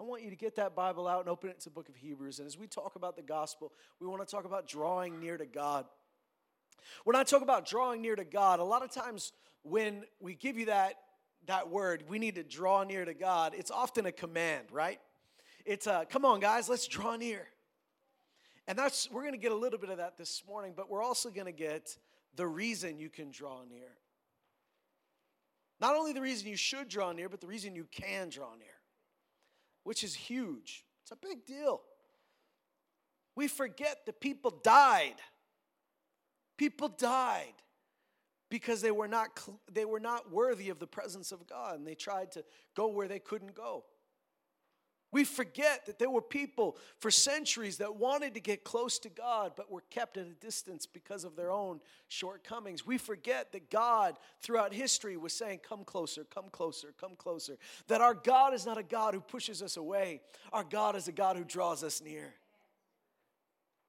I want you to get that Bible out and open it to the book of Hebrews. And as we talk about the gospel, we want to talk about drawing near to God. When I talk about drawing near to God, a lot of times when we give you that, that word, we need to draw near to God, it's often a command, right? It's a, come on, guys, let's draw near. And that's, we're going to get a little bit of that this morning, but we're also going to get the reason you can draw near. Not only the reason you should draw near, but the reason you can draw near, which is huge. It's a big deal. We forget that people died. People died because they were not they were not worthy of the presence of God and they tried to go where they couldn't go. We forget that there were people for centuries that wanted to get close to God but were kept at a distance because of their own shortcomings. We forget that God, throughout history, was saying, Come closer, come closer, come closer. That our God is not a God who pushes us away, our God is a God who draws us near.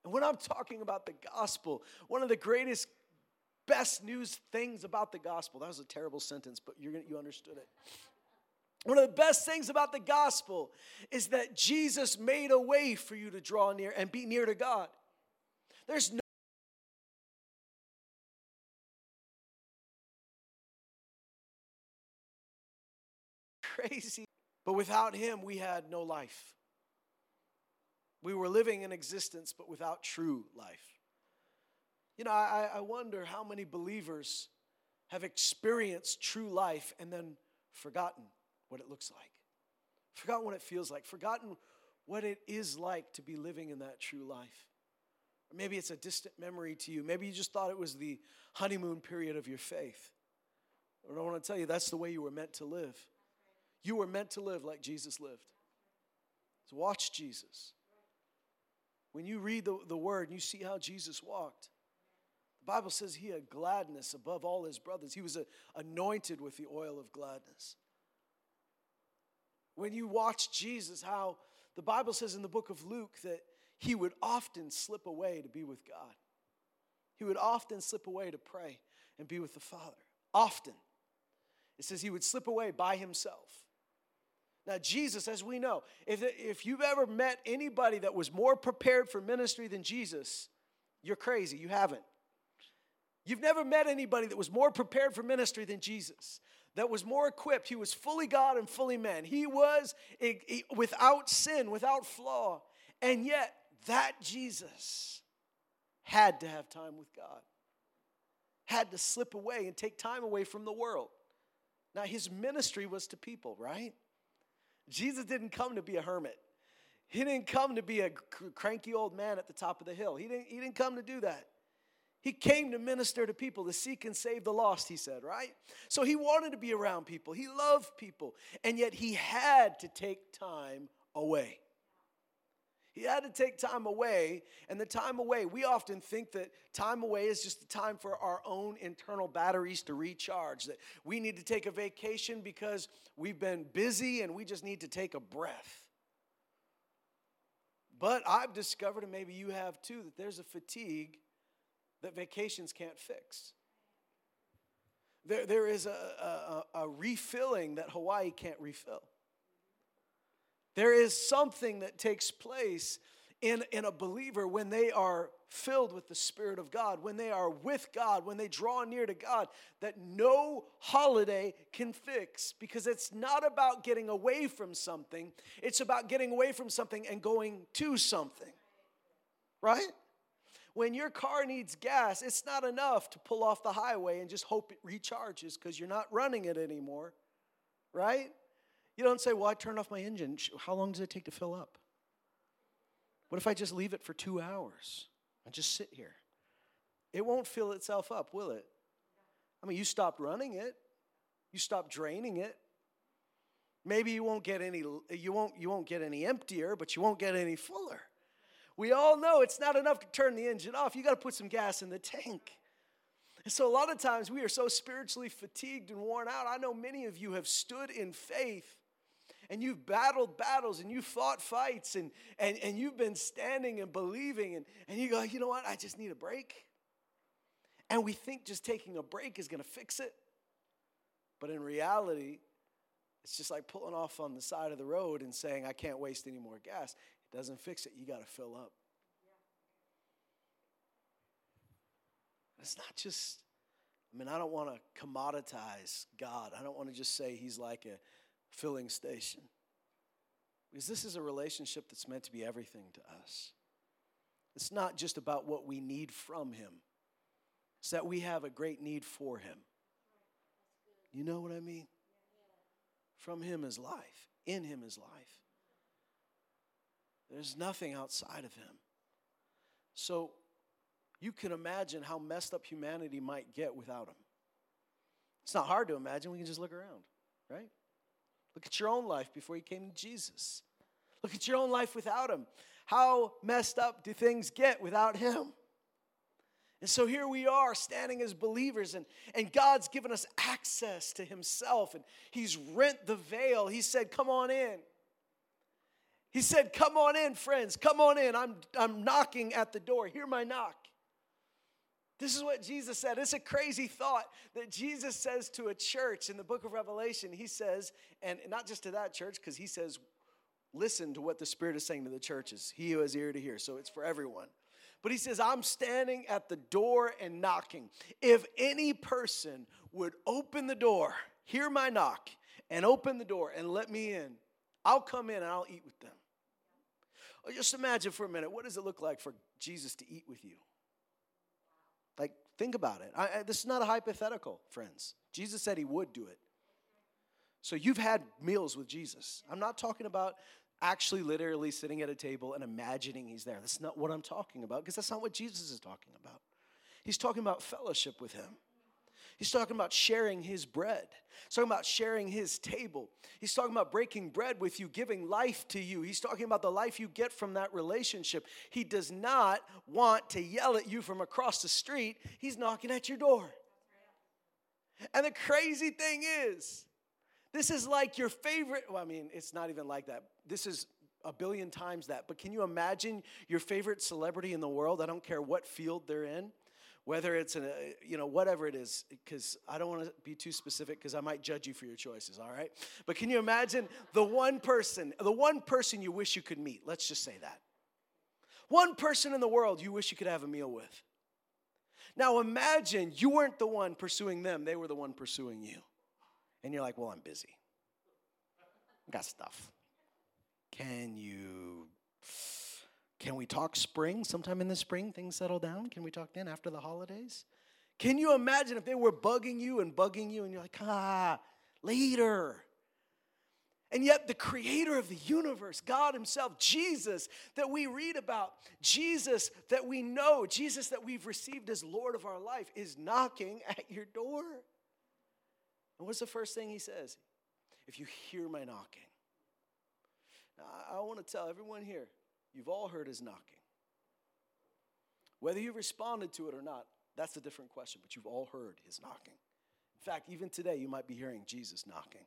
And when I'm talking about the gospel, one of the greatest, best news things about the gospel, that was a terrible sentence, but you're gonna, you understood it one of the best things about the gospel is that Jesus made a way for you to draw near and be near to God. There's no crazy, but without him, we had no life. We were living in existence, but without true life. You know, I, I wonder how many believers have experienced true life and then forgotten what it looks like, forgotten what it feels like, forgotten what it is like to be living in that true life. Or maybe it's a distant memory to you. Maybe you just thought it was the honeymoon period of your faith. But I want to tell you, that's the way you were meant to live. You were meant to live like Jesus lived. So watch Jesus. When you read the, the word and you see how Jesus walked, the Bible says he had gladness above all his brothers. He was a, anointed with the oil of gladness when you watch Jesus, how the Bible says in the book of Luke that he would often slip away to be with God. He would often slip away to pray and be with the Father. Often. It says he would slip away by himself. Now, Jesus, as we know, if, if you've ever met anybody that was more prepared for ministry than Jesus, you're crazy. You haven't. You've never met anybody that was more prepared for ministry than Jesus that was more equipped. He was fully God and fully man. He was without sin, without flaw. And yet, that Jesus had to have time with God, had to slip away and take time away from the world. Now, his ministry was to people, right? Jesus didn't come to be a hermit. He didn't come to be a cranky old man at the top of the hill. He didn't, he didn't come to do that. He came to minister to people, to seek and save the lost, he said, right? So he wanted to be around people. He loved people. And yet he had to take time away. He had to take time away. And the time away, we often think that time away is just the time for our own internal batteries to recharge, that we need to take a vacation because we've been busy and we just need to take a breath. But I've discovered, and maybe you have too, that there's a fatigue that vacations can't fix. There, there is a, a, a refilling that Hawaii can't refill. There is something that takes place in, in a believer when they are filled with the Spirit of God, when they are with God, when they draw near to God, that no holiday can fix because it's not about getting away from something, it's about getting away from something and going to something. Right? When your car needs gas, it's not enough to pull off the highway and just hope it recharges because you're not running it anymore, right? You don't say, Well, I turned off my engine. How long does it take to fill up? What if I just leave it for two hours and just sit here? It won't fill itself up, will it? I mean, you stopped running it, you stopped draining it. Maybe you won't get any you won't you won't get any emptier, but you won't get any fuller. We all know it's not enough to turn the engine off. You got to put some gas in the tank. And so, a lot of times, we are so spiritually fatigued and worn out. I know many of you have stood in faith and you've battled battles and you fought fights and, and, and you've been standing and believing, and, and you go, you know what? I just need a break. And we think just taking a break is going to fix it. But in reality, It's just like pulling off on the side of the road and saying, I can't waste any more gas. Doesn't fix it. You got to fill up. It's not just, I mean, I don't want to commoditize God. I don't want to just say he's like a filling station. Because this is a relationship that's meant to be everything to us. It's not just about what we need from him, it's that we have a great need for him. You know what I mean? From him is life, in him is life. There's nothing outside of him. So you can imagine how messed up humanity might get without him. It's not hard to imagine. We can just look around, right? Look at your own life before you came to Jesus. Look at your own life without him. How messed up do things get without him? And so here we are standing as believers, and, and God's given us access to Himself, and He's rent the veil. He said, Come on in. He said, Come on in, friends, come on in. I'm, I'm knocking at the door. Hear my knock. This is what Jesus said. It's a crazy thought that Jesus says to a church in the book of Revelation. He says, and not just to that church, because he says, listen to what the Spirit is saying to the churches. He who has ear to hear. So it's for everyone. But he says, I'm standing at the door and knocking. If any person would open the door, hear my knock, and open the door and let me in, I'll come in and I'll eat with them. Just imagine for a minute what does it look like for Jesus to eat with you? Like, think about it. I, I, this is not a hypothetical, friends. Jesus said he would do it. So you've had meals with Jesus. I'm not talking about actually literally sitting at a table and imagining he's there. That's not what I'm talking about because that's not what Jesus is talking about. He's talking about fellowship with him. He's talking about sharing his bread. He's talking about sharing his table. He's talking about breaking bread with you, giving life to you. He's talking about the life you get from that relationship. He does not want to yell at you from across the street, he's knocking at your door. And the crazy thing is, this is like your favorite, well, I mean, it's not even like that. This is a billion times that. But can you imagine your favorite celebrity in the world? I don't care what field they're in, whether it's a, uh, you know, whatever it is, because I don't want to be too specific because I might judge you for your choices, all right? But can you imagine the one person, the one person you wish you could meet? Let's just say that. One person in the world you wish you could have a meal with. Now imagine you weren't the one pursuing them, they were the one pursuing you and you're like, well, I'm busy. I got stuff. Can you, can we talk spring? Sometime in the spring, things settle down? Can we talk then after the holidays? Can you imagine if they were bugging you and bugging you and you're like, ah, later? And yet, the creator of the universe, God Himself, Jesus, that we read about, Jesus that we know, Jesus that we've received as Lord of our life, is knocking at your door. And what's the first thing he says? If you hear my knocking. Now, I want to tell everyone here, you've all heard his knocking. Whether you responded to it or not, that's a different question, but you've all heard his knocking. In fact, even today, you might be hearing Jesus knocking.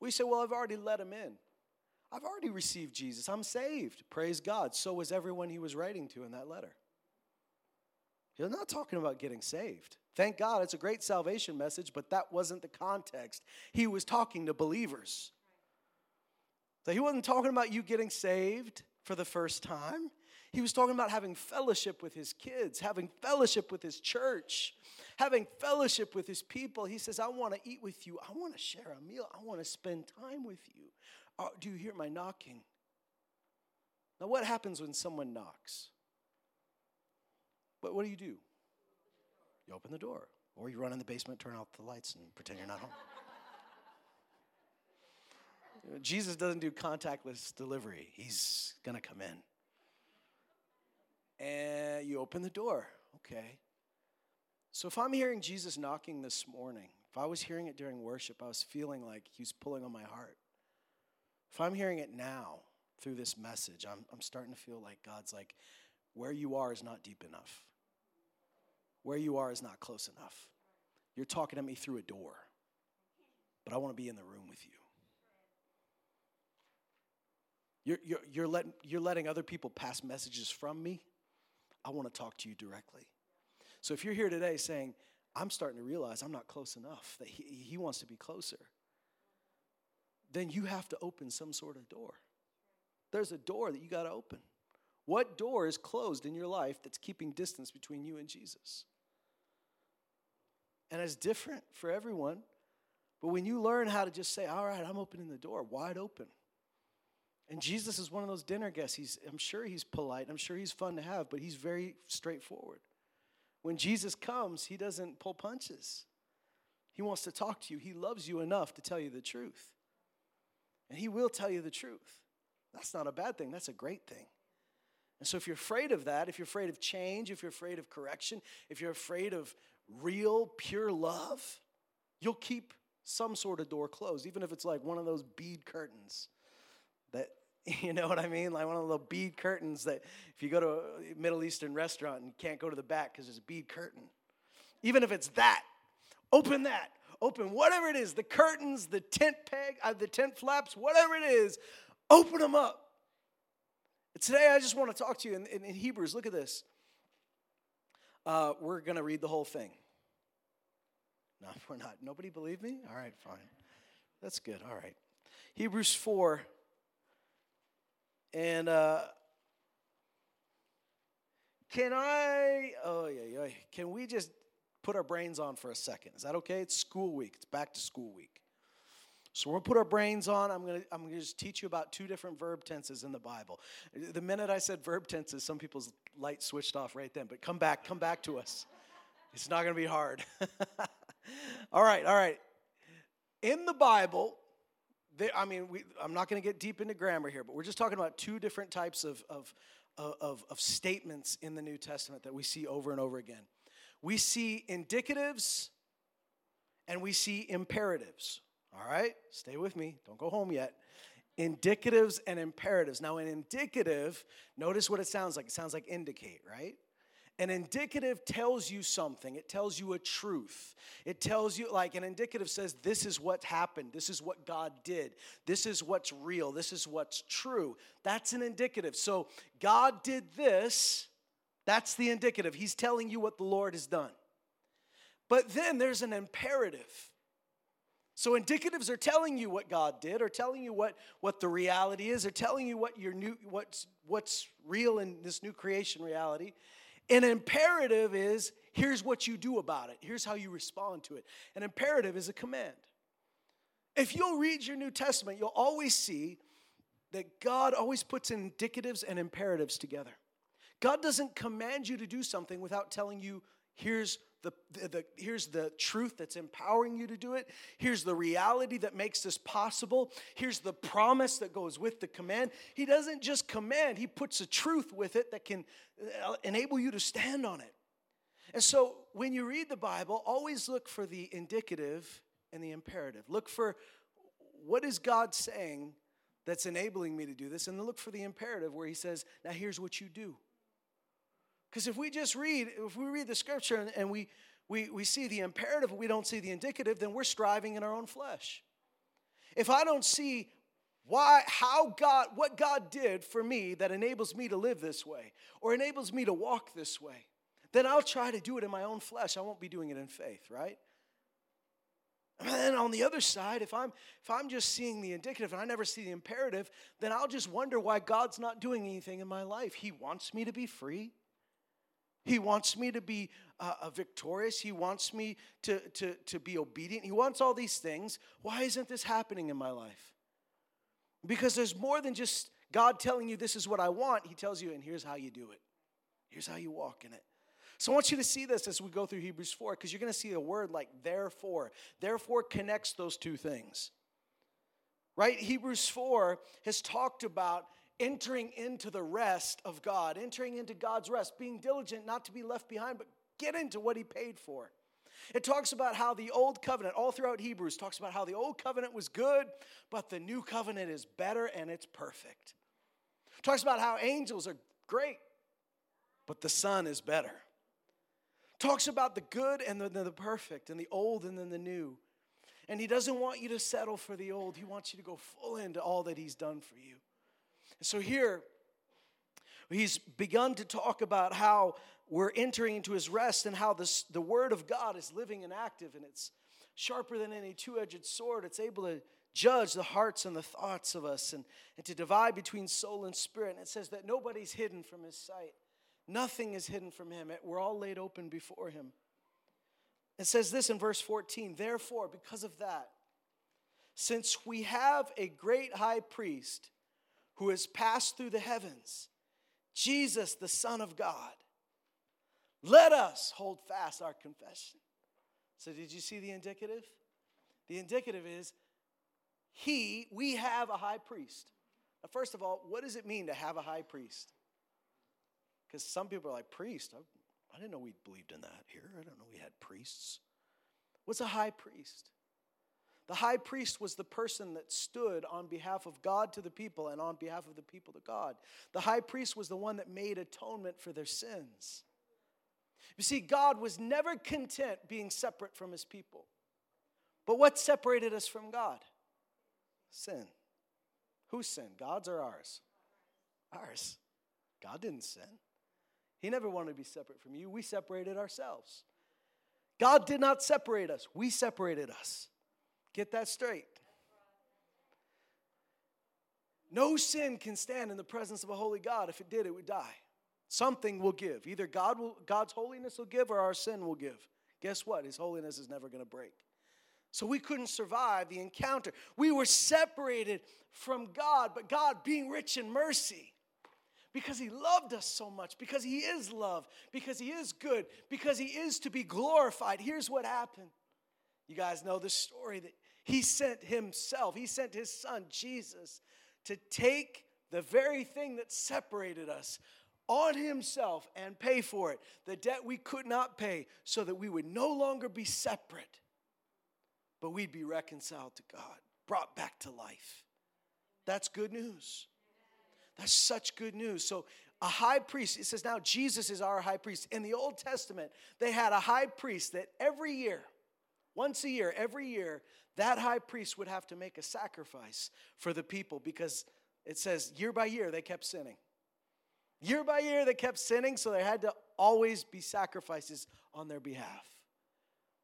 We say, Well, I've already let him in. I've already received Jesus. I'm saved. Praise God. So was everyone he was writing to in that letter. He's not talking about getting saved. Thank God, it's a great salvation message, but that wasn't the context. He was talking to believers. So he wasn't talking about you getting saved for the first time. He was talking about having fellowship with his kids, having fellowship with his church, having fellowship with his people. He says, I want to eat with you. I want to share a meal. I want to spend time with you. Oh, do you hear my knocking? Now, what happens when someone knocks? But what do you do? You open the door, or you run in the basement, turn out the lights, and pretend you're not home. Jesus doesn't do contactless delivery, He's gonna come in. And you open the door, okay. So if I'm hearing Jesus knocking this morning, if I was hearing it during worship, I was feeling like He was pulling on my heart. If I'm hearing it now through this message, I'm, I'm starting to feel like God's like, where you are is not deep enough. Where you are is not close enough. You're talking to me through a door, but I want to be in the room with you. You're, you're, you're, letting, you're letting other people pass messages from me. I want to talk to you directly. So if you're here today saying, I'm starting to realize I'm not close enough, that he, he wants to be closer. then you have to open some sort of door. There's a door that you got to open. What door is closed in your life that's keeping distance between you and Jesus? And it's different for everyone. But when you learn how to just say, All right, I'm opening the door wide open. And Jesus is one of those dinner guests. He's, I'm sure he's polite. I'm sure he's fun to have, but he's very straightforward. When Jesus comes, he doesn't pull punches. He wants to talk to you. He loves you enough to tell you the truth. And he will tell you the truth. That's not a bad thing, that's a great thing. And so, if you're afraid of that, if you're afraid of change, if you're afraid of correction, if you're afraid of real, pure love, you'll keep some sort of door closed, even if it's like one of those bead curtains you know what I mean? Like one of the little bead curtains that if you go to a Middle Eastern restaurant and you can't go to the back because there's a bead curtain. Even if it's that, open that. Open whatever it is the curtains, the tent peg, uh, the tent flaps, whatever it is, open them up. Today, I just want to talk to you in, in, in Hebrews. Look at this. Uh, we're going to read the whole thing. No, we're not. Nobody believe me? All right, fine. That's good. All right. Hebrews 4. And uh, can I, oh, yeah, yeah. Can we just put our brains on for a second? Is that okay? It's school week, it's back to school week. So we're gonna put our brains on. I'm gonna I'm gonna just teach you about two different verb tenses in the Bible. The minute I said verb tenses, some people's light switched off right then. But come back, come back to us. It's not gonna be hard. all right, all right. In the Bible, they, I mean, we, I'm not going to get deep into grammar here, but we're just talking about two different types of, of, of, of statements in the New Testament that we see over and over again. We see indicatives and we see imperatives. All right, stay with me. Don't go home yet. Indicatives and imperatives. Now, an indicative, notice what it sounds like. It sounds like indicate, right? An indicative tells you something. It tells you a truth. It tells you, like, an indicative says, this is what happened. This is what God did. This is what's real. This is what's true. That's an indicative. So, God did this. That's the indicative. He's telling you what the Lord has done. But then there's an imperative. So indicatives are telling you what God did, or telling you what, what the reality is, or telling you what your new what's what's real in this new creation reality. An imperative is here's what you do about it. Here's how you respond to it. An imperative is a command. If you'll read your New Testament, you'll always see that God always puts indicatives and imperatives together. God doesn't command you to do something without telling you here's the, the, the, here's the truth that's empowering you to do it. Here's the reality that makes this possible. Here's the promise that goes with the command. He doesn't just command, He puts a truth with it that can uh, enable you to stand on it. And so when you read the Bible, always look for the indicative and the imperative. Look for what is God saying that's enabling me to do this, and then look for the imperative where He says, now here's what you do. Because if we just read, if we read the scripture and, and we, we, we see the imperative, we don't see the indicative, then we're striving in our own flesh. If I don't see why, how God, what God did for me that enables me to live this way or enables me to walk this way, then I'll try to do it in my own flesh. I won't be doing it in faith, right? And then on the other side, if I'm if I'm just seeing the indicative and I never see the imperative, then I'll just wonder why God's not doing anything in my life. He wants me to be free. He wants me to be uh, victorious. He wants me to, to, to be obedient. He wants all these things. Why isn't this happening in my life? Because there's more than just God telling you this is what I want. He tells you, and here's how you do it. Here's how you walk in it. So I want you to see this as we go through Hebrews 4, because you're going to see a word like therefore. Therefore connects those two things. Right? Hebrews 4 has talked about entering into the rest of God, entering into God's rest, being diligent not to be left behind, but get into what He paid for. It talks about how the old covenant, all throughout Hebrews, talks about how the old covenant was good, but the new covenant is better and it's perfect. It talks about how angels are great, but the Son is better. It talks about the good and the, the perfect, and the old and then the new. And He doesn't want you to settle for the old, He wants you to go full into all that He's done for you. So here, he's begun to talk about how we're entering into his rest and how this, the word of God is living and active and it's sharper than any two edged sword. It's able to judge the hearts and the thoughts of us and, and to divide between soul and spirit. And it says that nobody's hidden from his sight, nothing is hidden from him. We're all laid open before him. It says this in verse 14 Therefore, because of that, since we have a great high priest who has passed through the heavens, Jesus, the Son of God, let us hold fast our confession. So, did you see the indicative? The indicative is he, we have a high priest. Now, first of all, what does it mean to have a high priest? Because some people are like, priest? I, I didn't know we believed in that here. I don't know we had priests. What's a high priest? The high priest was the person that stood on behalf of God to the people and on behalf of the people to God. The high priest was the one that made atonement for their sins. You see, God was never content being separate from his people. But what separated us from God? Sin. Whose sin? God's or ours? Ours. God didn't sin. He never wanted to be separate from you. We separated ourselves. God did not separate us, we separated us. Get that straight. No sin can stand in the presence of a holy God. If it did, it would die. Something will give. Either God will, God's holiness will give or our sin will give. Guess what? His holiness is never going to break. So we couldn't survive the encounter. We were separated from God, but God, being rich in mercy, because He loved us so much, because He is love, because He is good, because He is to be glorified. Here's what happened. You guys know the story that He sent Himself, He sent His Son, Jesus, to take the very thing that separated us on Himself and pay for it, the debt we could not pay, so that we would no longer be separate but we'd be reconciled to God, brought back to life. That's good news. That's such good news. So, a high priest, it says now Jesus is our high priest. In the Old Testament, they had a high priest that every year, once a year, every year, that high priest would have to make a sacrifice for the people because it says year by year they kept sinning. Year by year they kept sinning, so there had to always be sacrifices on their behalf.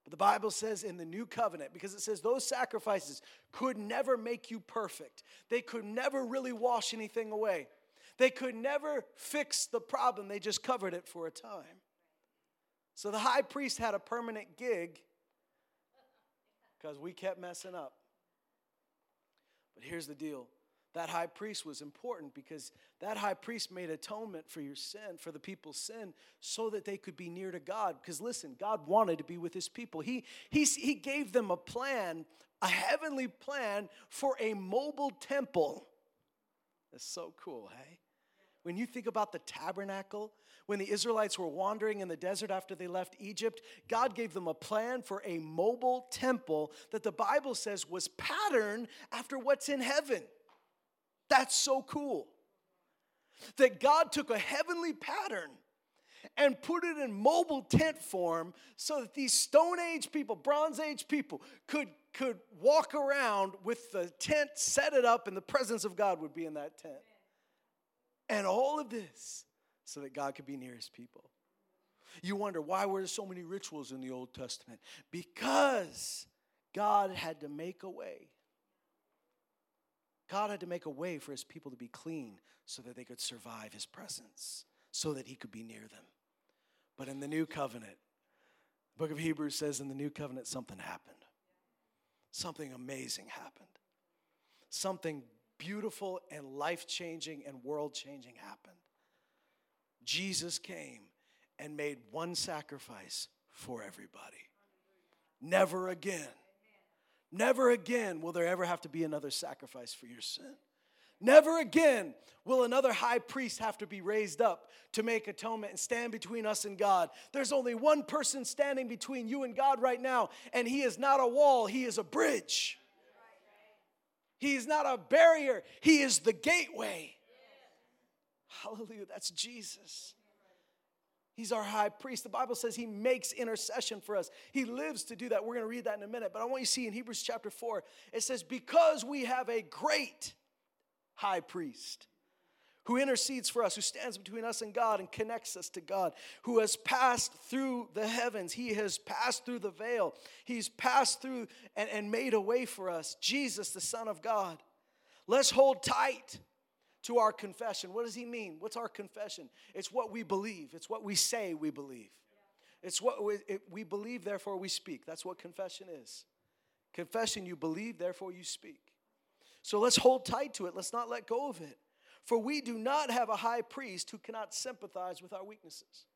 But the Bible says in the new covenant, because it says those sacrifices could never make you perfect, they could never really wash anything away, they could never fix the problem, they just covered it for a time. So the high priest had a permanent gig because we kept messing up. But here's the deal that high priest was important because that high priest made atonement for your sin, for the people's sin, so that they could be near to God. Because listen, God wanted to be with his people. He, he, he gave them a plan, a heavenly plan for a mobile temple. That's so cool, hey? When you think about the tabernacle, when the Israelites were wandering in the desert after they left Egypt, God gave them a plan for a mobile temple that the Bible says was patterned after what's in heaven. That's so cool. That God took a heavenly pattern and put it in mobile tent form so that these Stone Age people, Bronze Age people, could, could walk around with the tent, set it up, and the presence of God would be in that tent. And all of this so that God could be near his people. You wonder why were there so many rituals in the Old Testament? Because God had to make a way God had to make a way for his people to be clean so that they could survive his presence, so that he could be near them. But in the new covenant, the book of Hebrews says in the new covenant, something happened. Something amazing happened. Something beautiful and life changing and world changing happened. Jesus came and made one sacrifice for everybody. Never again Never again will there ever have to be another sacrifice for your sin. Never again will another high priest have to be raised up to make atonement and stand between us and God. There's only one person standing between you and God right now, and he is not a wall, he is a bridge. He is not a barrier, he is the gateway. Hallelujah, that's Jesus. He's our high priest. The Bible says he makes intercession for us. He lives to do that. We're going to read that in a minute. But I want you to see in Hebrews chapter 4, it says, Because we have a great high priest who intercedes for us, who stands between us and God and connects us to God, who has passed through the heavens. He has passed through the veil. He's passed through and, and made a way for us. Jesus, the Son of God. Let's hold tight to our confession. What does he mean? What's our confession? It's what we believe, it's what we say we believe. It's what we, it, we believe, therefore we speak. That's what confession is. Confession, you believe, therefore you speak. So let's hold tight to it. Let's not let go of it. For we do not have a high priest who cannot sympathize with our weaknesses,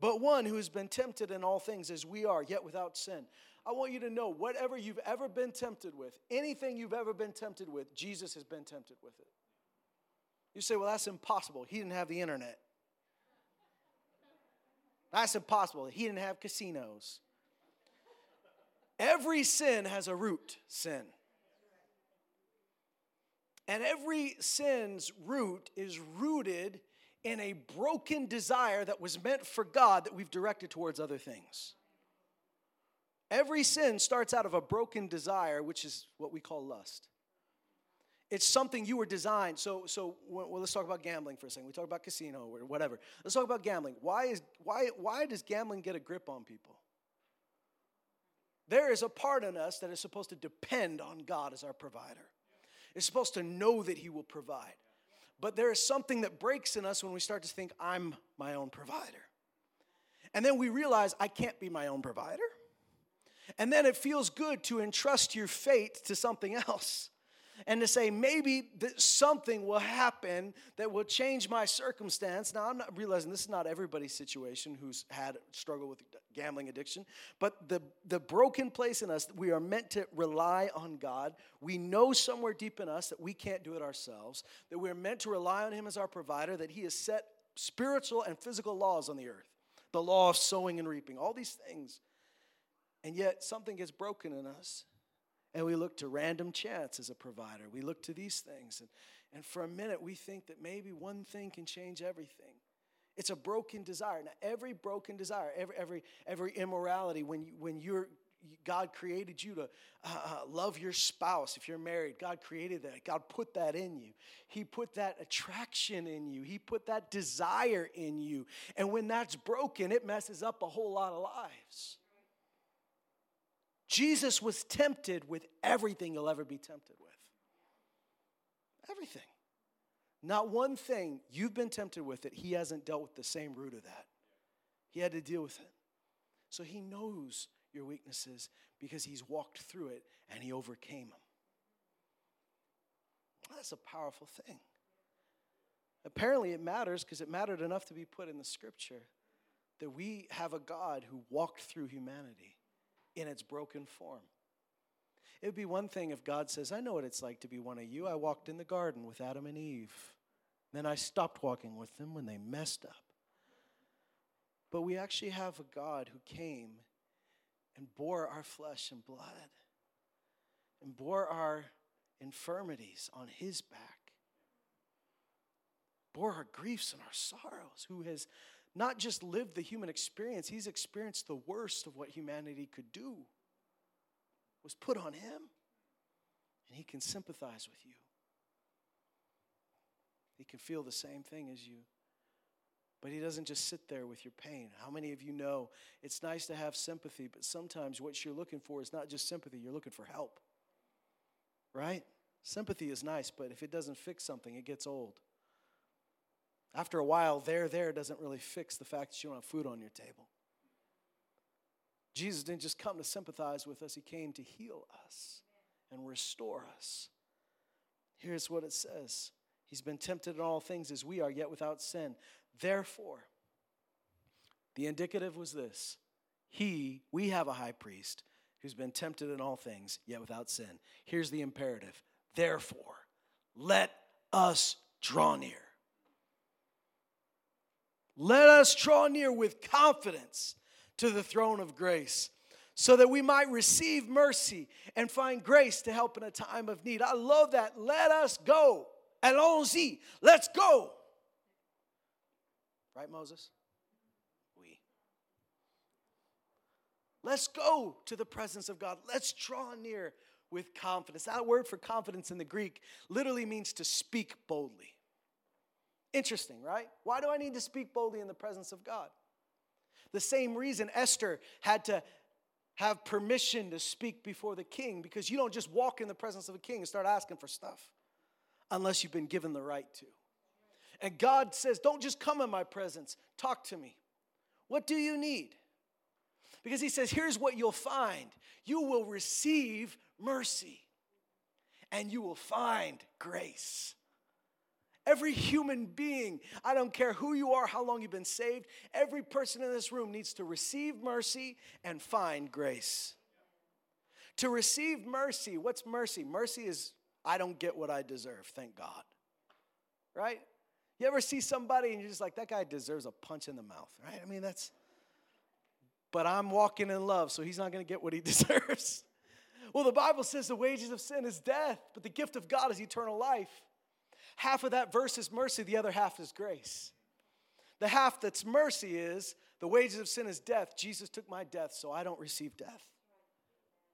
but one who has been tempted in all things as we are, yet without sin. I want you to know whatever you've ever been tempted with, anything you've ever been tempted with, Jesus has been tempted with it. You say, well, that's impossible. He didn't have the internet. That's impossible. He didn't have casinos. Every sin has a root sin. And every sin's root is rooted in a broken desire that was meant for God that we've directed towards other things. Every sin starts out of a broken desire, which is what we call lust. It's something you were designed. So, so well, let's talk about gambling for a second. We talk about casino or whatever. Let's talk about gambling. Why is why why does gambling get a grip on people? There is a part in us that is supposed to depend on God as our provider is supposed to know that He will provide. But there is something that breaks in us when we start to think, I'm my own provider. And then we realize, I can't be my own provider. And then it feels good to entrust your fate to something else and to say maybe that something will happen that will change my circumstance. Now, I'm not realizing this is not everybody's situation who's had struggle with gambling addiction, but the, the broken place in us, we are meant to rely on God. We know somewhere deep in us that we can't do it ourselves, that we're meant to rely on Him as our provider, that He has set spiritual and physical laws on the earth the law of sowing and reaping, all these things. And yet something gets broken in us. And we look to random chance as a provider. We look to these things. And, and for a minute, we think that maybe one thing can change everything. It's a broken desire. Now, every broken desire, every, every, every immorality, when, you, when you're, God created you to uh, uh, love your spouse. If you're married, God created that. God put that in you. He put that attraction in you. He put that desire in you. And when that's broken, it messes up a whole lot of lives. Jesus was tempted with everything you'll ever be tempted with. Everything. Not one thing you've been tempted with that he hasn't dealt with the same root of that. He had to deal with it. So he knows your weaknesses because he's walked through it and he overcame them. That's a powerful thing. Apparently, it matters because it mattered enough to be put in the scripture that we have a God who walked through humanity in its broken form. It would be one thing if God says, I know what it's like to be one of you. I walked in the garden with Adam and Eve. Then I stopped walking with them when they messed up. But we actually have a God who came and bore our flesh and blood and bore our infirmities on his back, bore our griefs and our sorrows, who has not just lived the human experience, he's experienced the worst of what humanity could do, was put on him. And he can sympathize with you. He can feel the same thing as you. But he doesn't just sit there with your pain. How many of you know it's nice to have sympathy, but sometimes what you're looking for is not just sympathy, you're looking for help. Right? Sympathy is nice, but if it doesn't fix something, it gets old. After a while, there, there doesn't really fix the fact that you don't have food on your table. Jesus didn't just come to sympathize with us, He came to heal us and restore us. Here's what it says He's been tempted in all things as we are, yet without sin. Therefore, the indicative was this He, we have a high priest who's been tempted in all things, yet without sin. Here's the imperative Therefore, let us draw near. Let us draw near with confidence to the throne of grace so that we might receive mercy and find grace to help in a time of need. I love that. Let us go. Allons-y. Let's go. Right, Moses? We. Let's go to the presence of God. Let's draw near with confidence. That word for confidence in the Greek literally means to speak boldly. Interesting, right? Why do I need to speak boldly in the presence of God? The same reason Esther had to have permission to speak before the king because you don't just walk in the presence of a king and start asking for stuff unless you've been given the right to. And God says, Don't just come in my presence, talk to me. What do you need? Because He says, Here's what you'll find you will receive mercy and you will find grace. Every human being, I don't care who you are, how long you've been saved, every person in this room needs to receive mercy and find grace. To receive mercy, what's mercy? Mercy is, I don't get what I deserve, thank God. Right? You ever see somebody and you're just like, that guy deserves a punch in the mouth, right? I mean, that's, but I'm walking in love, so he's not gonna get what he deserves. well, the Bible says the wages of sin is death, but the gift of God is eternal life. Half of that verse is mercy, the other half is grace. The half that's mercy is the wages of sin is death. Jesus took my death, so I don't receive death.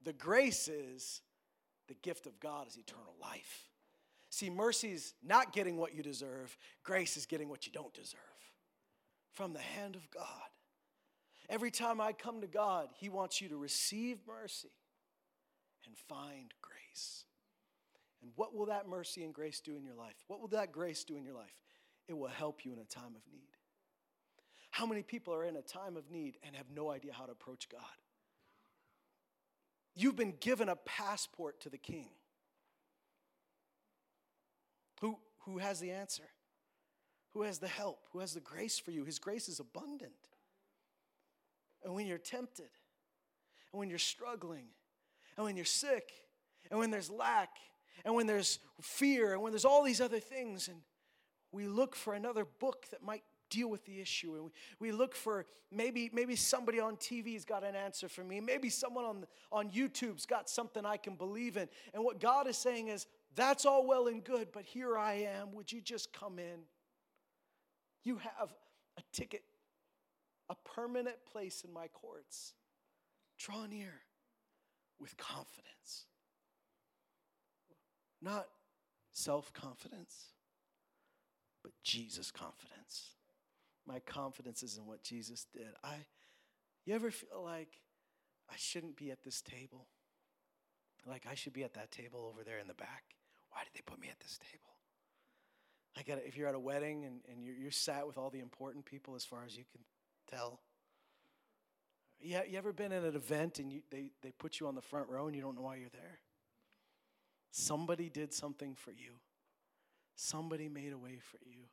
The grace is the gift of God is eternal life. See, mercy is not getting what you deserve, grace is getting what you don't deserve from the hand of God. Every time I come to God, He wants you to receive mercy and find grace. And what will that mercy and grace do in your life? What will that grace do in your life? It will help you in a time of need. How many people are in a time of need and have no idea how to approach God? You've been given a passport to the King. Who, who has the answer? Who has the help? Who has the grace for you? His grace is abundant. And when you're tempted, and when you're struggling, and when you're sick, and when there's lack, and when there's fear, and when there's all these other things, and we look for another book that might deal with the issue and we, we look for maybe maybe somebody on tv's got an answer for me. Maybe someone on, on youtube's got something i can believe in. And what god is saying is that's all well and good but here i am. Would you just come in? You have a ticket a permanent place in my courts draw near with confidence not self confidence, but Jesus confidence. My confidence is in what Jesus did. I, you ever feel like I shouldn't be at this table? Like I should be at that table over there in the back. Why did they put me at this table? I got if you're at a wedding and, and you're, you're sat with all the important people as far as you can tell. Yeah, you ever been at an event and you, they, they put you on the front row and you don't know why you're there? Somebody did something for you. Somebody made a way for you.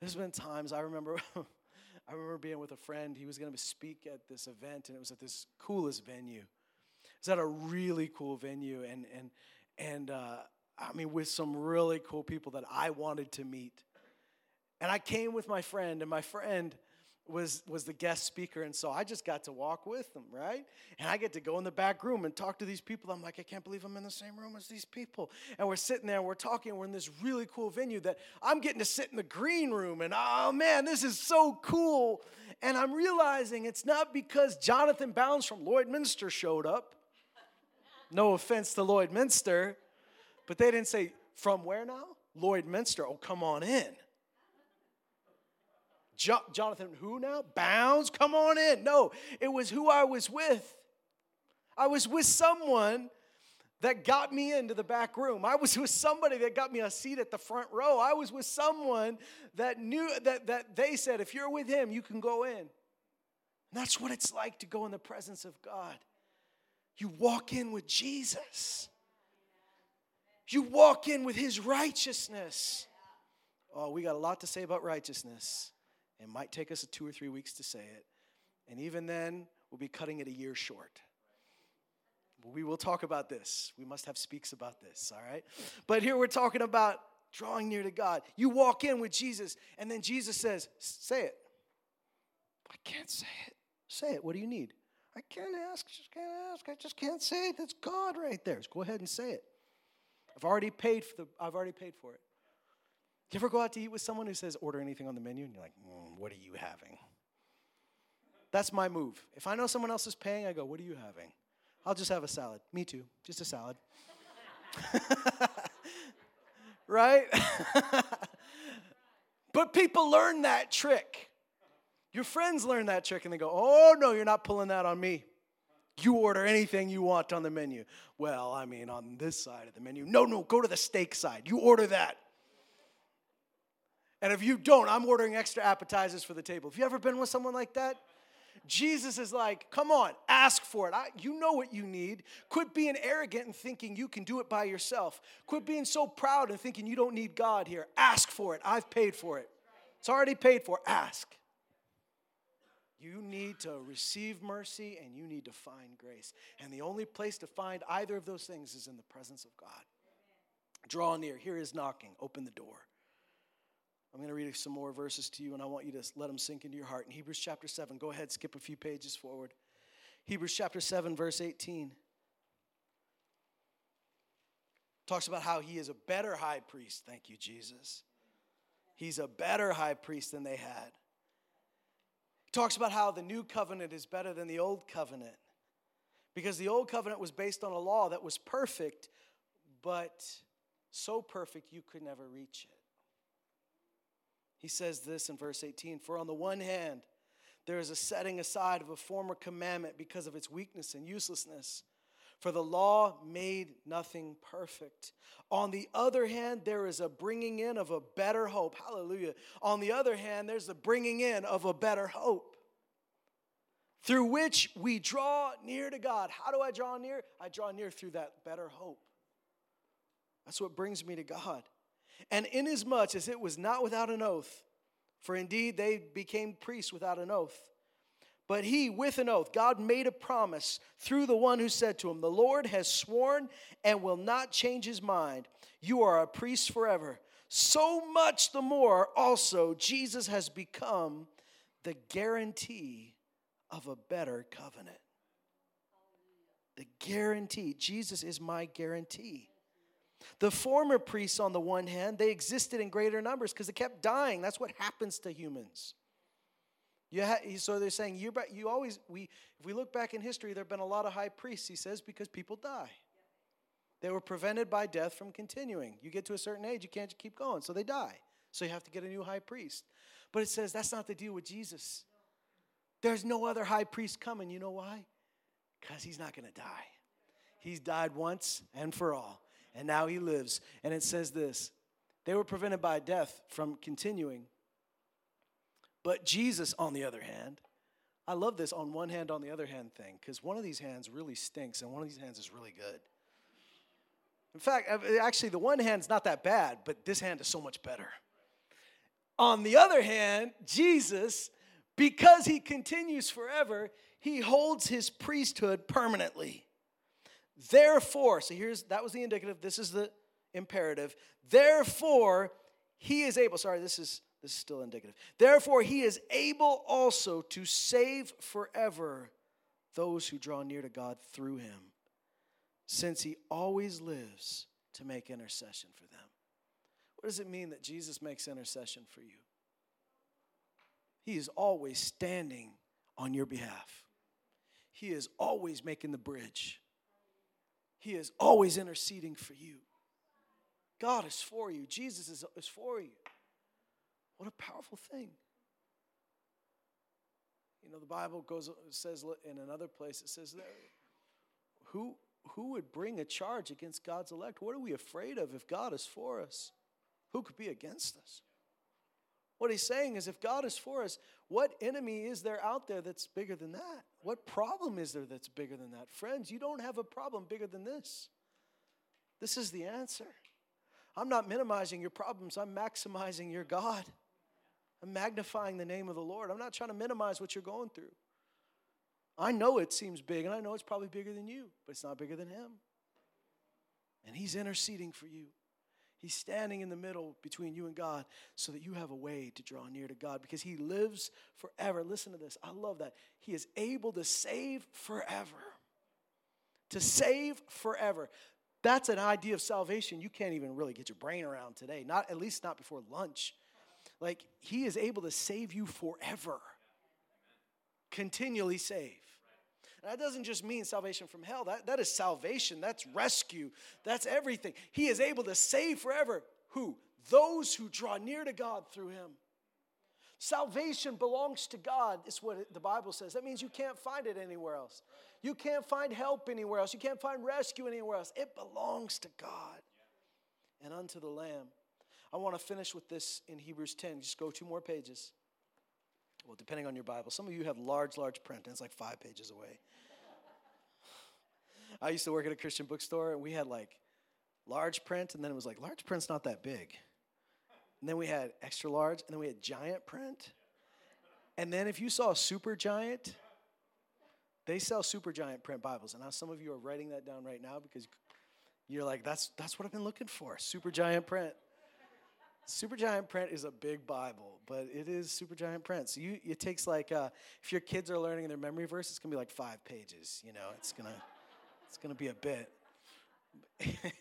There's been times I remember I remember being with a friend. He was going to speak at this event and it was at this coolest venue. It's at a really cool venue and and and uh, I mean with some really cool people that I wanted to meet. And I came with my friend and my friend was was the guest speaker and so i just got to walk with them right? And i get to go in the back room and talk to these people. I'm like i can't believe i'm in the same room as these people. And we're sitting there and we're talking. We're in this really cool venue that i'm getting to sit in the green room and oh man this is so cool. And i'm realizing it's not because jonathan bounds from lloydminster showed up. No offense to lloydminster but they didn't say from where now? Lloydminster oh come on in jo- Jonathan, who now? Bounds, come on in. No, it was who I was with. I was with someone that got me into the back room. I was with somebody that got me a seat at the front row. I was with someone that knew that, that they said, if you're with him, you can go in. And that's what it's like to go in the presence of God. You walk in with Jesus. You walk in with his righteousness. Oh, we got a lot to say about righteousness. It might take us two or three weeks to say it. And even then, we'll be cutting it a year short. We will talk about this. We must have speaks about this, all right? But here we're talking about drawing near to God. You walk in with Jesus, and then Jesus says, Say it. I can't say it. Say it. What do you need? I can't ask. Just can't ask. I just can't say it. That's God right there. Go ahead and say it. I've already paid for the. I've already paid for it. You ever go out to eat with someone who says, order anything on the menu? And you're like, mm, what are you having? That's my move. If I know someone else is paying, I go, what are you having? I'll just have a salad. Me too, just a salad. right? but people learn that trick. Your friends learn that trick and they go, oh no, you're not pulling that on me. You order anything you want on the menu. Well, I mean, on this side of the menu. No, no, go to the steak side. You order that. And if you don't, I'm ordering extra appetizers for the table. Have you ever been with someone like that? Jesus is like, come on, ask for it. I, you know what you need. Quit being arrogant and thinking you can do it by yourself. Quit being so proud and thinking you don't need God here. Ask for it. I've paid for it. It's already paid for. Ask. You need to receive mercy and you need to find grace. And the only place to find either of those things is in the presence of God. Draw near. Here is knocking. Open the door. I'm going to read some more verses to you, and I want you to let them sink into your heart. In Hebrews chapter 7, go ahead, skip a few pages forward. Hebrews chapter 7, verse 18 talks about how he is a better high priest. Thank you, Jesus. He's a better high priest than they had. He talks about how the new covenant is better than the old covenant because the old covenant was based on a law that was perfect, but so perfect you could never reach it. He says this in verse 18 For on the one hand, there is a setting aside of a former commandment because of its weakness and uselessness. For the law made nothing perfect. On the other hand, there is a bringing in of a better hope. Hallelujah. On the other hand, there's the bringing in of a better hope through which we draw near to God. How do I draw near? I draw near through that better hope. That's what brings me to God. And inasmuch as it was not without an oath, for indeed they became priests without an oath, but he with an oath, God made a promise through the one who said to him, The Lord has sworn and will not change his mind. You are a priest forever. So much the more also Jesus has become the guarantee of a better covenant. The guarantee. Jesus is my guarantee. The former priests, on the one hand, they existed in greater numbers because they kept dying. That's what happens to humans. Ha- so they're saying you, you always we if we look back in history, there have been a lot of high priests. He says because people die. They were prevented by death from continuing. You get to a certain age, you can't keep going, so they die. So you have to get a new high priest. But it says that's not the deal with Jesus. There's no other high priest coming. You know why? Because he's not going to die. He's died once and for all and now he lives. And it says this they were prevented by death from continuing. But Jesus, on the other hand, I love this on one hand, on the other hand thing, because one of these hands really stinks and one of these hands is really good. In fact, uh, actually, the one hand's not that bad, but this hand is so much better. On the other hand, Jesus, because he continues forever, he holds his priesthood permanently. Therefore, so here's that was the indicative, this is the imperative. Therefore, he is able, sorry, this is this is still indicative. Therefore, he is able also to save forever those who draw near to God through him, since he always lives to make intercession for them. What does it mean that Jesus makes intercession for you? He is always standing on your behalf. He is always making the bridge. He is always interceding for you. God is for you. Jesus is, is for you. What a powerful thing. You know, the Bible goes says in another place, it says who, who would bring a charge against God's elect? What are we afraid of if God is for us? Who could be against us? What he's saying is if God is for us, what enemy is there out there that's bigger than that? What problem is there that's bigger than that? Friends, you don't have a problem bigger than this. This is the answer. I'm not minimizing your problems, I'm maximizing your God. I'm magnifying the name of the Lord. I'm not trying to minimize what you're going through. I know it seems big, and I know it's probably bigger than you, but it's not bigger than Him. And He's interceding for you. He's standing in the middle between you and God so that you have a way to draw near to God because He lives forever. Listen to this. I love that. He is able to save forever. To save forever. That's an idea of salvation you can't even really get your brain around today, not at least not before lunch. Like, He is able to save you forever, continually save. And that doesn't just mean salvation from hell, that, that is salvation, that's rescue, that's everything. He is able to save forever. Who? Those who draw near to God through him. Salvation belongs to God, is what the Bible says. That means you can't find it anywhere else. You can't find help anywhere else. You can't find rescue anywhere else. It belongs to God and unto the Lamb. I want to finish with this in Hebrews 10. Just go two more pages. Well, depending on your Bible. Some of you have large, large print, and it's like five pages away. I used to work at a Christian bookstore, and we had like large print, and then it was like, large print's not that big. And then we had extra large, and then we had giant print. And then if you saw super giant, they sell super giant print Bibles. And now some of you are writing that down right now because you're like, that's, that's what I've been looking for super giant print. Super giant print is a big Bible, but it is super giant print. So you, it takes like, uh, if your kids are learning their memory verse, it's gonna be like five pages. You know, it's gonna, it's gonna be a bit.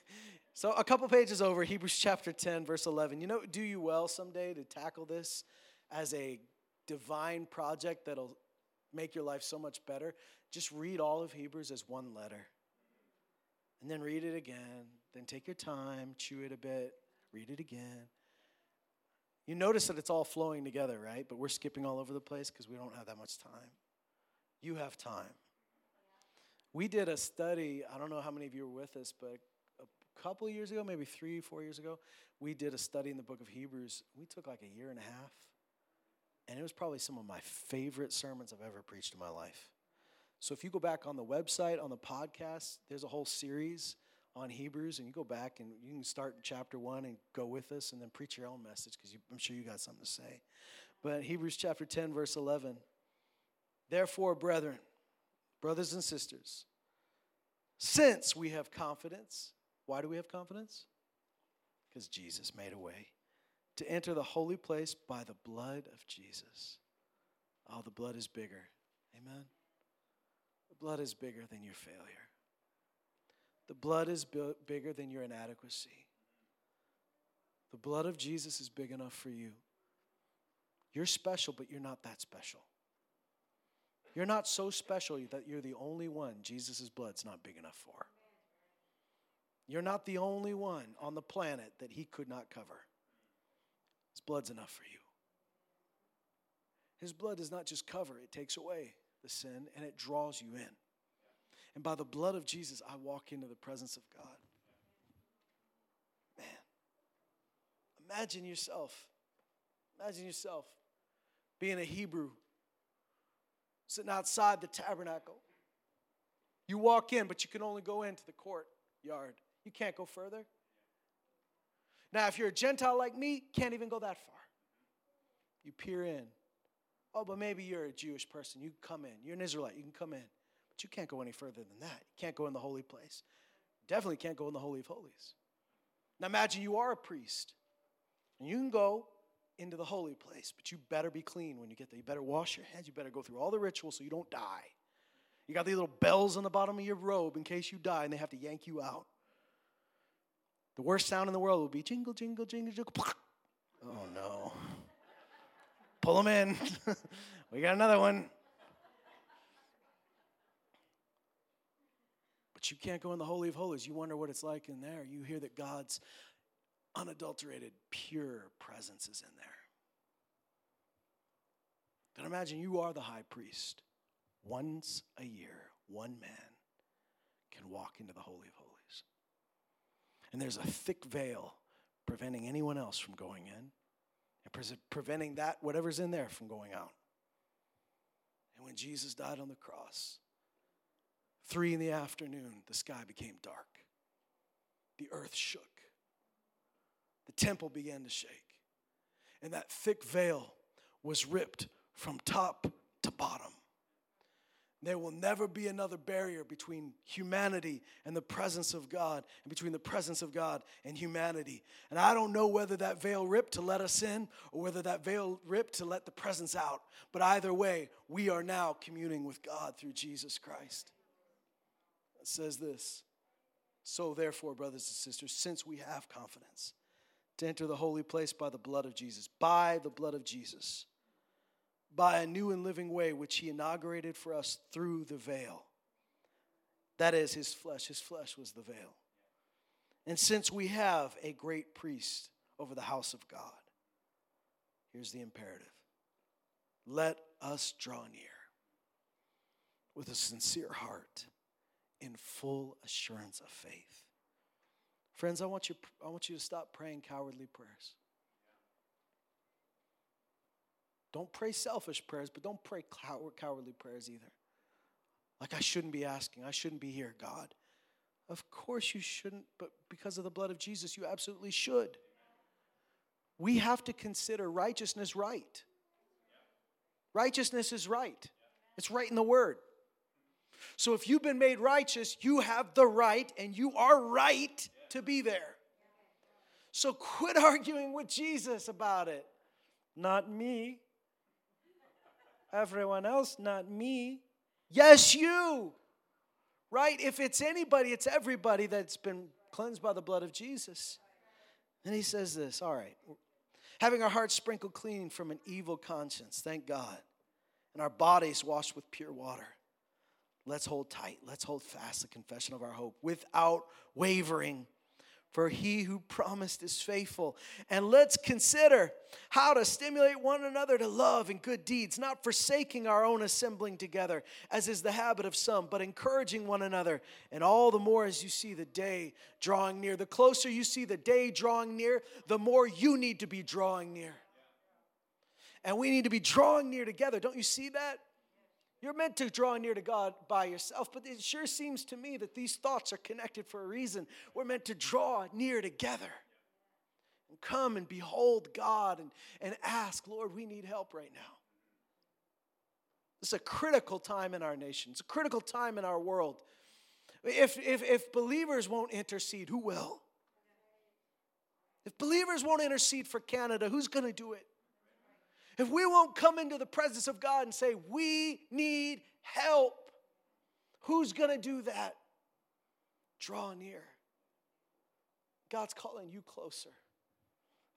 So, a couple pages over, Hebrews chapter 10, verse 11. You know, do you well someday to tackle this as a divine project that'll make your life so much better? Just read all of Hebrews as one letter. And then read it again. Then take your time, chew it a bit, read it again. You notice that it's all flowing together, right? But we're skipping all over the place because we don't have that much time. You have time. We did a study, I don't know how many of you were with us, but a couple years ago, maybe three, four years ago, we did a study in the book of Hebrews. We took like a year and a half, and it was probably some of my favorite sermons I've ever preached in my life. So if you go back on the website, on the podcast, there's a whole series on Hebrews, and you go back and you can start in chapter one and go with us and then preach your own message because I'm sure you got something to say. But Hebrews chapter 10, verse 11. Therefore, brethren, brothers and sisters, since we have confidence, why do we have confidence? Because Jesus made a way to enter the holy place by the blood of Jesus. Oh, the blood is bigger. Amen. The blood is bigger than your failure. The blood is b- bigger than your inadequacy. The blood of Jesus is big enough for you. You're special, but you're not that special. You're not so special that you're the only one Jesus' blood's not big enough for. You're not the only one on the planet that he could not cover. His blood's enough for you. His blood does not just cover, it takes away the sin and it draws you in. And by the blood of Jesus, I walk into the presence of God. Man, imagine yourself, imagine yourself being a Hebrew, sitting outside the tabernacle. You walk in, but you can only go into the courtyard. You can't go further. Now, if you're a Gentile like me, can't even go that far. You peer in. Oh, but maybe you're a Jewish person. You come in. You're an Israelite. You can come in. You can't go any further than that. You can't go in the holy place. Definitely can't go in the Holy of Holies. Now, imagine you are a priest. And you can go into the holy place, but you better be clean when you get there. You better wash your hands. You better go through all the rituals so you don't die. You got these little bells on the bottom of your robe in case you die and they have to yank you out. The worst sound in the world would be jingle, jingle, jingle, jingle. Oh no. Pull them in. we got another one. But you can't go in the Holy of Holies. You wonder what it's like in there. You hear that God's unadulterated, pure presence is in there. Then imagine you are the high priest. Once a year, one man can walk into the Holy of Holies and there's a thick veil preventing anyone else from going in and pre- preventing that, whatever's in there, from going out. And when Jesus died on the cross, three in the afternoon, the sky became dark. The earth shook. The temple began to shake. And that thick veil was ripped from top to bottom. There will never be another barrier between humanity and the presence of God, and between the presence of God and humanity. And I don't know whether that veil ripped to let us in or whether that veil ripped to let the presence out. But either way, we are now communing with God through Jesus Christ. Says this So, therefore, brothers and sisters, since we have confidence to enter the holy place by the blood of Jesus, by the blood of Jesus by a new and living way which he inaugurated for us through the veil. That is his flesh. His flesh was the veil. And since we have a great priest over the house of God, here's the imperative let us draw near with a sincere heart in full assurance of faith. Friends, I want you, I want you to stop praying cowardly prayers. Don't pray selfish prayers, but don't pray cowardly prayers either. Like, I shouldn't be asking, I shouldn't be here, God. Of course you shouldn't, but because of the blood of Jesus, you absolutely should. We have to consider righteousness right. Righteousness is right, it's right in the Word. So if you've been made righteous, you have the right and you are right to be there. So quit arguing with Jesus about it. Not me. Everyone else, not me. Yes, you. Right? If it's anybody, it's everybody that's been cleansed by the blood of Jesus. And he says this all right, having our hearts sprinkled clean from an evil conscience, thank God, and our bodies washed with pure water. Let's hold tight, let's hold fast the confession of our hope without wavering for he who promised is faithful. And let's consider how to stimulate one another to love and good deeds, not forsaking our own assembling together, as is the habit of some, but encouraging one another. And all the more as you see the day drawing near. The closer you see the day drawing near, the more you need to be drawing near. And we need to be drawing near together. Don't you see that? You're meant to draw near to God by yourself, but it sure seems to me that these thoughts are connected for a reason. We're meant to draw near together and come and behold God and, and ask, Lord, we need help right now. This is a critical time in our nation, it's a critical time in our world. If, if, if believers won't intercede, who will? If believers won't intercede for Canada, who's going to do it? If we won't come into the presence of God and say, We need help, who's going to do that? Draw near. God's calling you closer.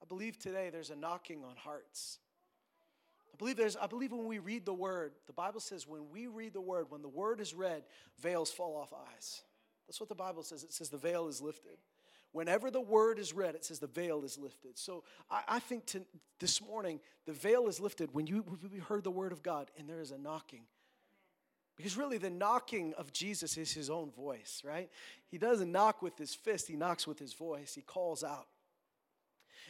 I believe today there's a knocking on hearts. I believe there's I believe when we read the word, the Bible says when we read the word, when the word is read, veils fall off eyes. That's what the Bible says. It says the veil is lifted. Whenever the word is read, it says the veil is lifted. So I, I think to, this morning, the veil is lifted when you we heard the word of God and there is a knocking. Because really, the knocking of Jesus is his own voice, right? He doesn't knock with his fist, he knocks with his voice. He calls out.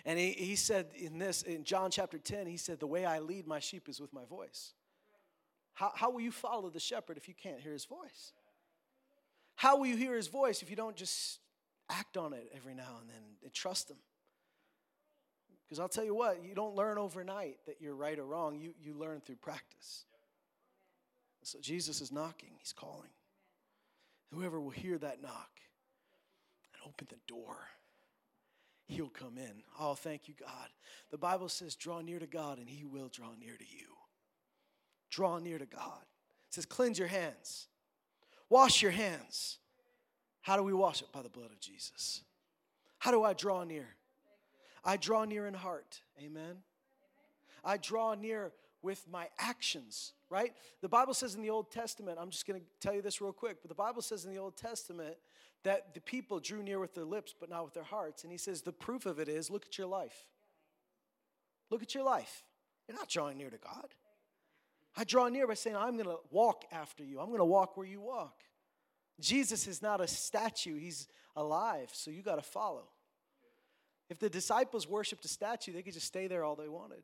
And he, he said in this, in John chapter 10, he said, The way I lead my sheep is with my voice. How, how will you follow the shepherd if you can't hear his voice? How will you hear his voice if you don't just act on it every now and then and trust Him. Because I'll tell you what, you don't learn overnight that you're right or wrong, you, you learn through practice. So Jesus is knocking, He's calling. Whoever will hear that knock and open the door, He'll come in. Oh, thank you, God. The Bible says, draw near to God and He will draw near to you. Draw near to God. It says, cleanse your hands, wash your hands how do we wash it? By the blood of Jesus. How do I draw near? I draw near in heart. Amen. I draw near with my actions, right? The Bible says in the Old Testament, I'm just going to tell you this real quick, but the Bible says in the Old Testament that the people drew near with their lips, but not with their hearts. And he says the proof of it is look at your life. Look at your life. You're not drawing near to God. I draw near by saying, I'm going to walk after you, I'm going to walk where you walk. Jesus is not a statue, he's alive, so you got to follow. If the disciples worshiped a statue, they could just stay there all they wanted.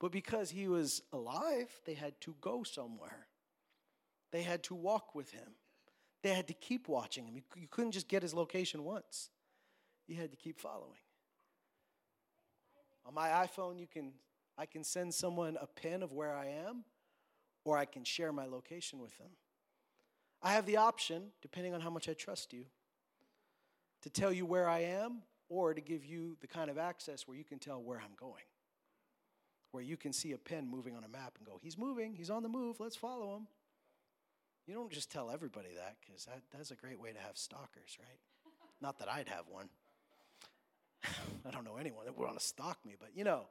But because he was alive, they had to go somewhere. They had to walk with him. They had to keep watching him. You couldn't just get his location once. You had to keep following. On my iPhone, you can I can send someone a pin of where I am, or I can share my location with them. I have the option, depending on how much I trust you, to tell you where I am or to give you the kind of access where you can tell where I'm going. Where you can see a pen moving on a map and go, he's moving, he's on the move, let's follow him. You don't just tell everybody that because that, that's a great way to have stalkers, right? Not that I'd have one. I don't know anyone that would want to stalk me, but you know.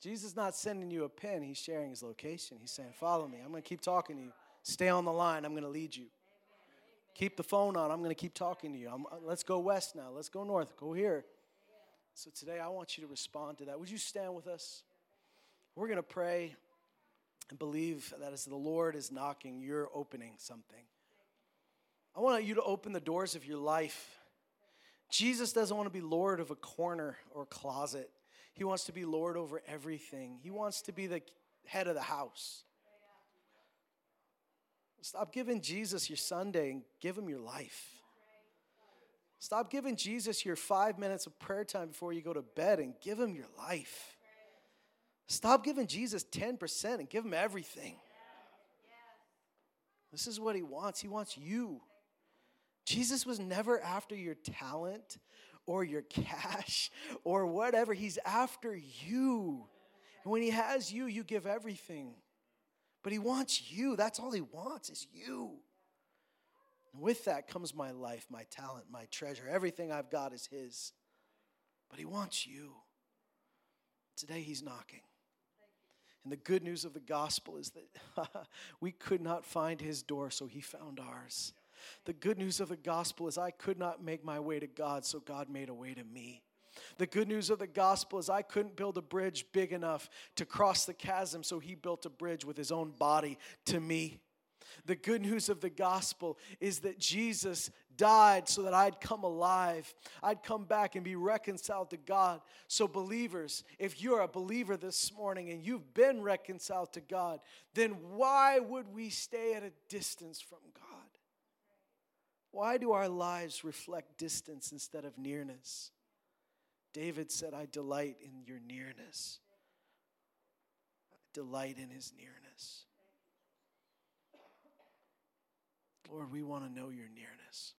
Jesus is not sending you a pin, he's sharing his location. He's saying, Follow me. I'm going to keep talking to you. Stay on the line. I'm going to lead you. Keep the phone on. I'm going to keep talking to you. I'm, uh, let's go west now. Let's go north. Go here. So today, I want you to respond to that. Would you stand with us? We're going to pray and believe that as the Lord is knocking, you're opening something. I want you to open the doors of your life. Jesus doesn't want to be Lord of a corner or closet. He wants to be Lord over everything. He wants to be the head of the house. Stop giving Jesus your Sunday and give him your life. Stop giving Jesus your five minutes of prayer time before you go to bed and give him your life. Stop giving Jesus 10% and give him everything. This is what he wants. He wants you. Jesus was never after your talent or your cash or whatever. He's after you. And when he has you, you give everything. But he wants you. That's all he wants is you. And with that comes my life, my talent, my treasure. Everything I've got is his. But he wants you. Today he's knocking. And the good news of the gospel is that we could not find his door, so he found ours. The good news of the gospel is I could not make my way to God, so God made a way to me. The good news of the gospel is I couldn't build a bridge big enough to cross the chasm, so he built a bridge with his own body to me. The good news of the gospel is that Jesus died so that I'd come alive. I'd come back and be reconciled to God. So, believers, if you're a believer this morning and you've been reconciled to God, then why would we stay at a distance from God? Why do our lives reflect distance instead of nearness? David said, I delight in your nearness. I delight in his nearness. Lord, we want to know your nearness.